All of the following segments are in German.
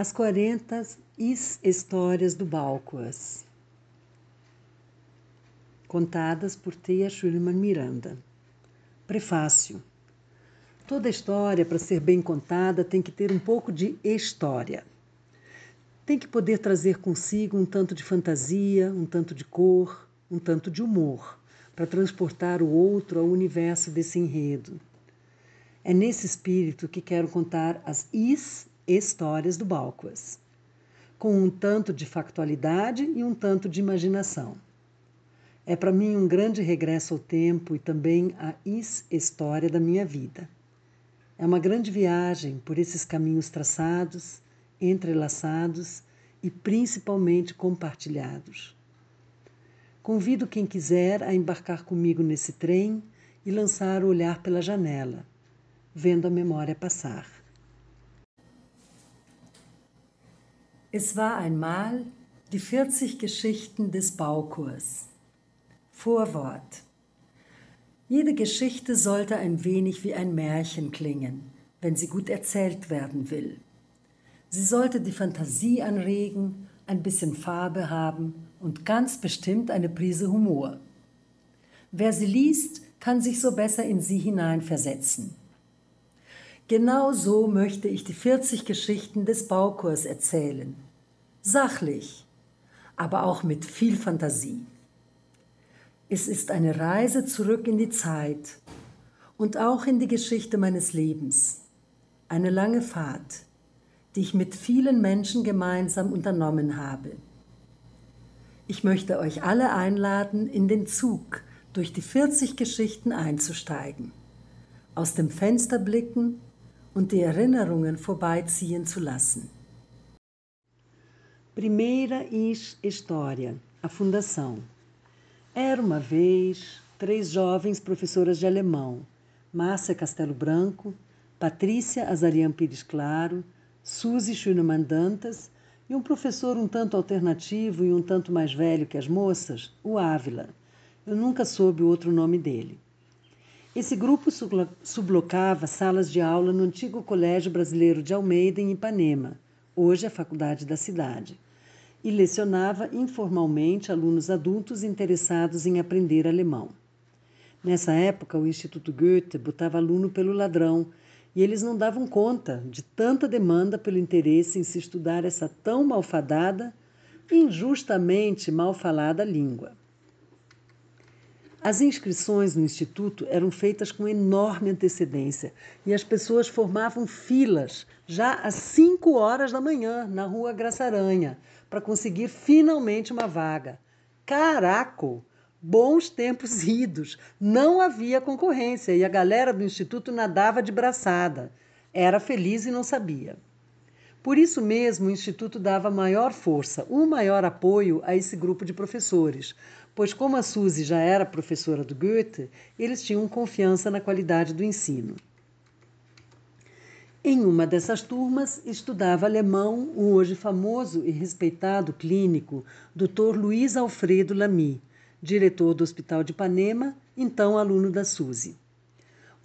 As 40 Histórias do Balcoas, contadas por Tia Schulman Miranda. Prefácio. Toda história, para ser bem contada, tem que ter um pouco de história. Tem que poder trazer consigo um tanto de fantasia, um tanto de cor, um tanto de humor, para transportar o outro ao universo desse enredo. É nesse espírito que quero contar as is histórias do Balquas, com um tanto de factualidade e um tanto de imaginação. É para mim um grande regresso ao tempo e também a história da minha vida. É uma grande viagem por esses caminhos traçados, entrelaçados e principalmente compartilhados. Convido quem quiser a embarcar comigo nesse trem e lançar o olhar pela janela, vendo a memória passar. Es war einmal die 40 Geschichten des Baukurs. Vorwort. Jede Geschichte sollte ein wenig wie ein Märchen klingen, wenn sie gut erzählt werden will. Sie sollte die Fantasie anregen, ein bisschen Farbe haben und ganz bestimmt eine Prise Humor. Wer sie liest, kann sich so besser in sie hineinversetzen. Genau so möchte ich die 40 Geschichten des Baukurs erzählen. Sachlich, aber auch mit viel Fantasie. Es ist eine Reise zurück in die Zeit und auch in die Geschichte meines Lebens. Eine lange Fahrt, die ich mit vielen Menschen gemeinsam unternommen habe. Ich möchte euch alle einladen, in den Zug durch die 40 Geschichten einzusteigen, aus dem Fenster blicken und die Erinnerungen vorbeiziehen zu lassen. Primeira história: a fundação. Era uma vez três jovens professoras de alemão: Márcia Castelo Branco, Patrícia Azarian Pires Claro, Suzy Schunemann Dantas e um professor um tanto alternativo e um tanto mais velho que as moças, o Ávila. Eu nunca soube o outro nome dele. Esse grupo sublocava salas de aula no antigo Colégio Brasileiro de Almeida, em Ipanema, hoje a faculdade da cidade, e lecionava informalmente alunos adultos interessados em aprender alemão. Nessa época, o Instituto Goethe botava aluno pelo ladrão e eles não davam conta de tanta demanda pelo interesse em se estudar essa tão malfadada, injustamente mal falada língua. As inscrições no instituto eram feitas com enorme antecedência e as pessoas formavam filas já às 5 horas da manhã na rua Graça Aranha para conseguir finalmente uma vaga. Caraco! Bons tempos idos! Não havia concorrência e a galera do instituto nadava de braçada. Era feliz e não sabia. Por isso mesmo, o Instituto dava maior força, o maior apoio a esse grupo de professores, pois, como a Suzy já era professora do Goethe, eles tinham confiança na qualidade do ensino. Em uma dessas turmas estudava alemão o hoje famoso e respeitado clínico Dr. Luiz Alfredo Lamy, diretor do Hospital de Ipanema, então aluno da Suzy.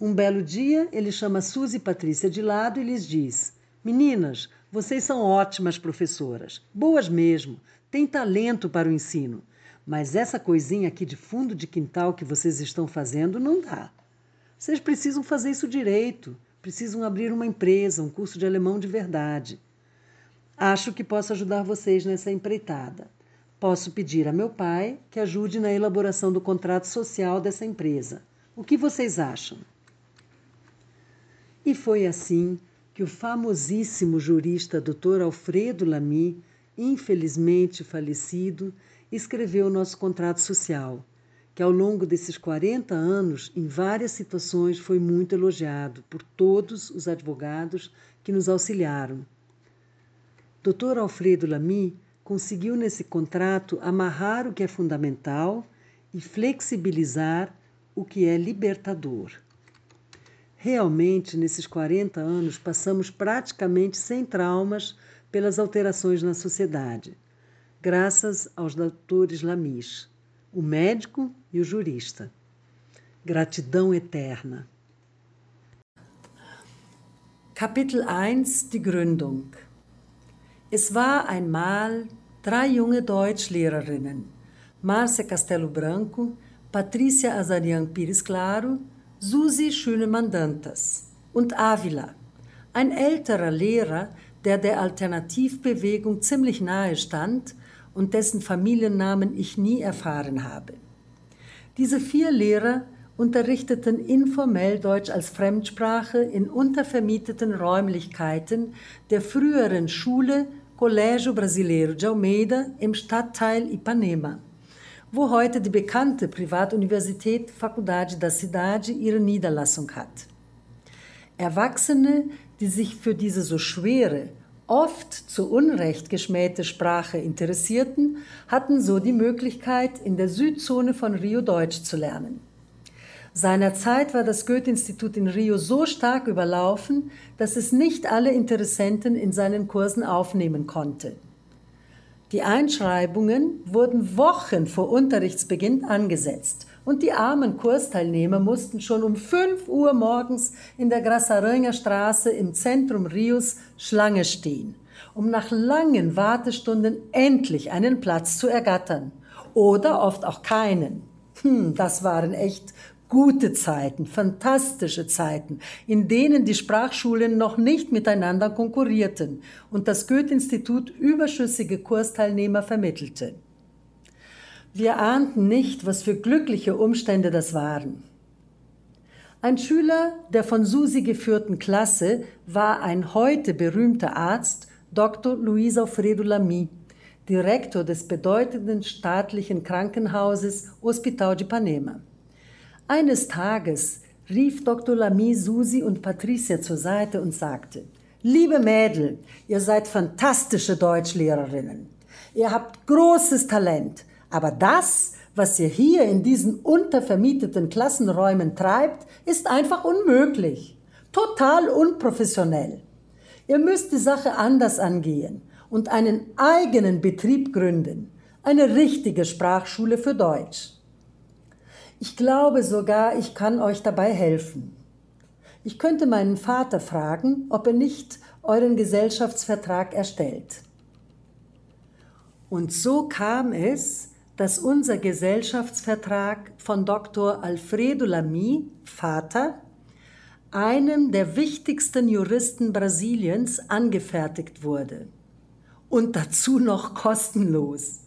Um belo dia, ele chama Suzy e Patrícia de lado e lhes diz: Meninas, vocês são ótimas professoras, boas mesmo, têm talento para o ensino. Mas essa coisinha aqui de fundo de quintal que vocês estão fazendo não dá. Vocês precisam fazer isso direito, precisam abrir uma empresa, um curso de alemão de verdade. Acho que posso ajudar vocês nessa empreitada. Posso pedir a meu pai que ajude na elaboração do contrato social dessa empresa. O que vocês acham? E foi assim que o famosíssimo jurista Dr. Alfredo Lamy, infelizmente falecido, escreveu o nosso contrato social, que ao longo desses 40 anos, em várias situações, foi muito elogiado por todos os advogados que nos auxiliaram. Dr. Alfredo Lamy conseguiu nesse contrato amarrar o que é fundamental e flexibilizar o que é libertador. Realmente, nesses 40 anos, passamos praticamente sem traumas pelas alterações na sociedade graças aos doutores Lamis, o médico e o jurista. Gratidão eterna. Kapitel 1 Die Gründung Es war einmal drei junge Deutschlehrerinnen, Márcia Castelo Branco, Patrícia Azarian Pires Claro, Susi Schönemann Dantas und Avila, ein älterer Lehrer, der der Alternativbewegung ziemlich nahe stand und dessen Familiennamen ich nie erfahren habe. Diese vier Lehrer unterrichteten informell Deutsch als Fremdsprache in untervermieteten Räumlichkeiten der früheren Schule Colégio Brasileiro de Almeida im Stadtteil Ipanema, wo heute die bekannte Privatuniversität Faculdade da Cidade ihre Niederlassung hat. Erwachsene, die sich für diese so schwere, oft zu Unrecht geschmähte Sprache interessierten, hatten so die Möglichkeit, in der Südzone von Rio Deutsch zu lernen. Seinerzeit war das Goethe-Institut in Rio so stark überlaufen, dass es nicht alle Interessenten in seinen Kursen aufnehmen konnte. Die Einschreibungen wurden Wochen vor Unterrichtsbeginn angesetzt und die armen Kursteilnehmer mussten schon um 5 Uhr morgens in der Grassaranha Straße im Zentrum Rios Schlange stehen, um nach langen Wartestunden endlich einen Platz zu ergattern. Oder oft auch keinen. Hm, das waren echt gute Zeiten, fantastische Zeiten, in denen die Sprachschulen noch nicht miteinander konkurrierten und das Goethe-Institut überschüssige Kursteilnehmer vermittelte. Wir ahnten nicht, was für glückliche Umstände das waren. Ein Schüler der von Susi geführten Klasse war ein heute berühmter Arzt, Dr. Luis Alfredo Lamy, Direktor des bedeutenden staatlichen Krankenhauses Hospital de Ipanema. Eines Tages rief Dr. Lamy Susi und Patricia zur Seite und sagte, Liebe Mädel, ihr seid fantastische Deutschlehrerinnen. Ihr habt großes Talent. Aber das, was ihr hier in diesen untervermieteten Klassenräumen treibt, ist einfach unmöglich. Total unprofessionell. Ihr müsst die Sache anders angehen und einen eigenen Betrieb gründen. Eine richtige Sprachschule für Deutsch. Ich glaube sogar, ich kann euch dabei helfen. Ich könnte meinen Vater fragen, ob er nicht euren Gesellschaftsvertrag erstellt. Und so kam es, dass unser Gesellschaftsvertrag von Dr. Alfredo Lamy, Vater, einem der wichtigsten Juristen Brasiliens, angefertigt wurde. Und dazu noch kostenlos.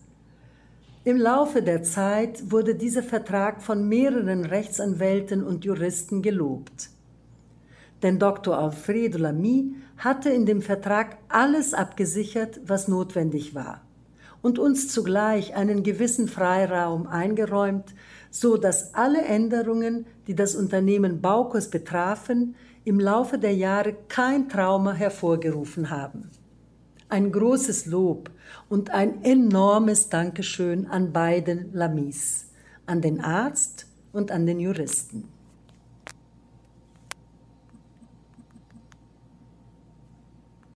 Im Laufe der Zeit wurde dieser Vertrag von mehreren Rechtsanwälten und Juristen gelobt. Denn Dr. Alfredo Lamy hatte in dem Vertrag alles abgesichert, was notwendig war und uns zugleich einen gewissen Freiraum eingeräumt, so dass alle Änderungen, die das Unternehmen Baukos betrafen, im Laufe der Jahre kein Trauma hervorgerufen haben. Ein großes Lob und ein enormes Dankeschön an beiden Lamis, an den Arzt und an den Juristen.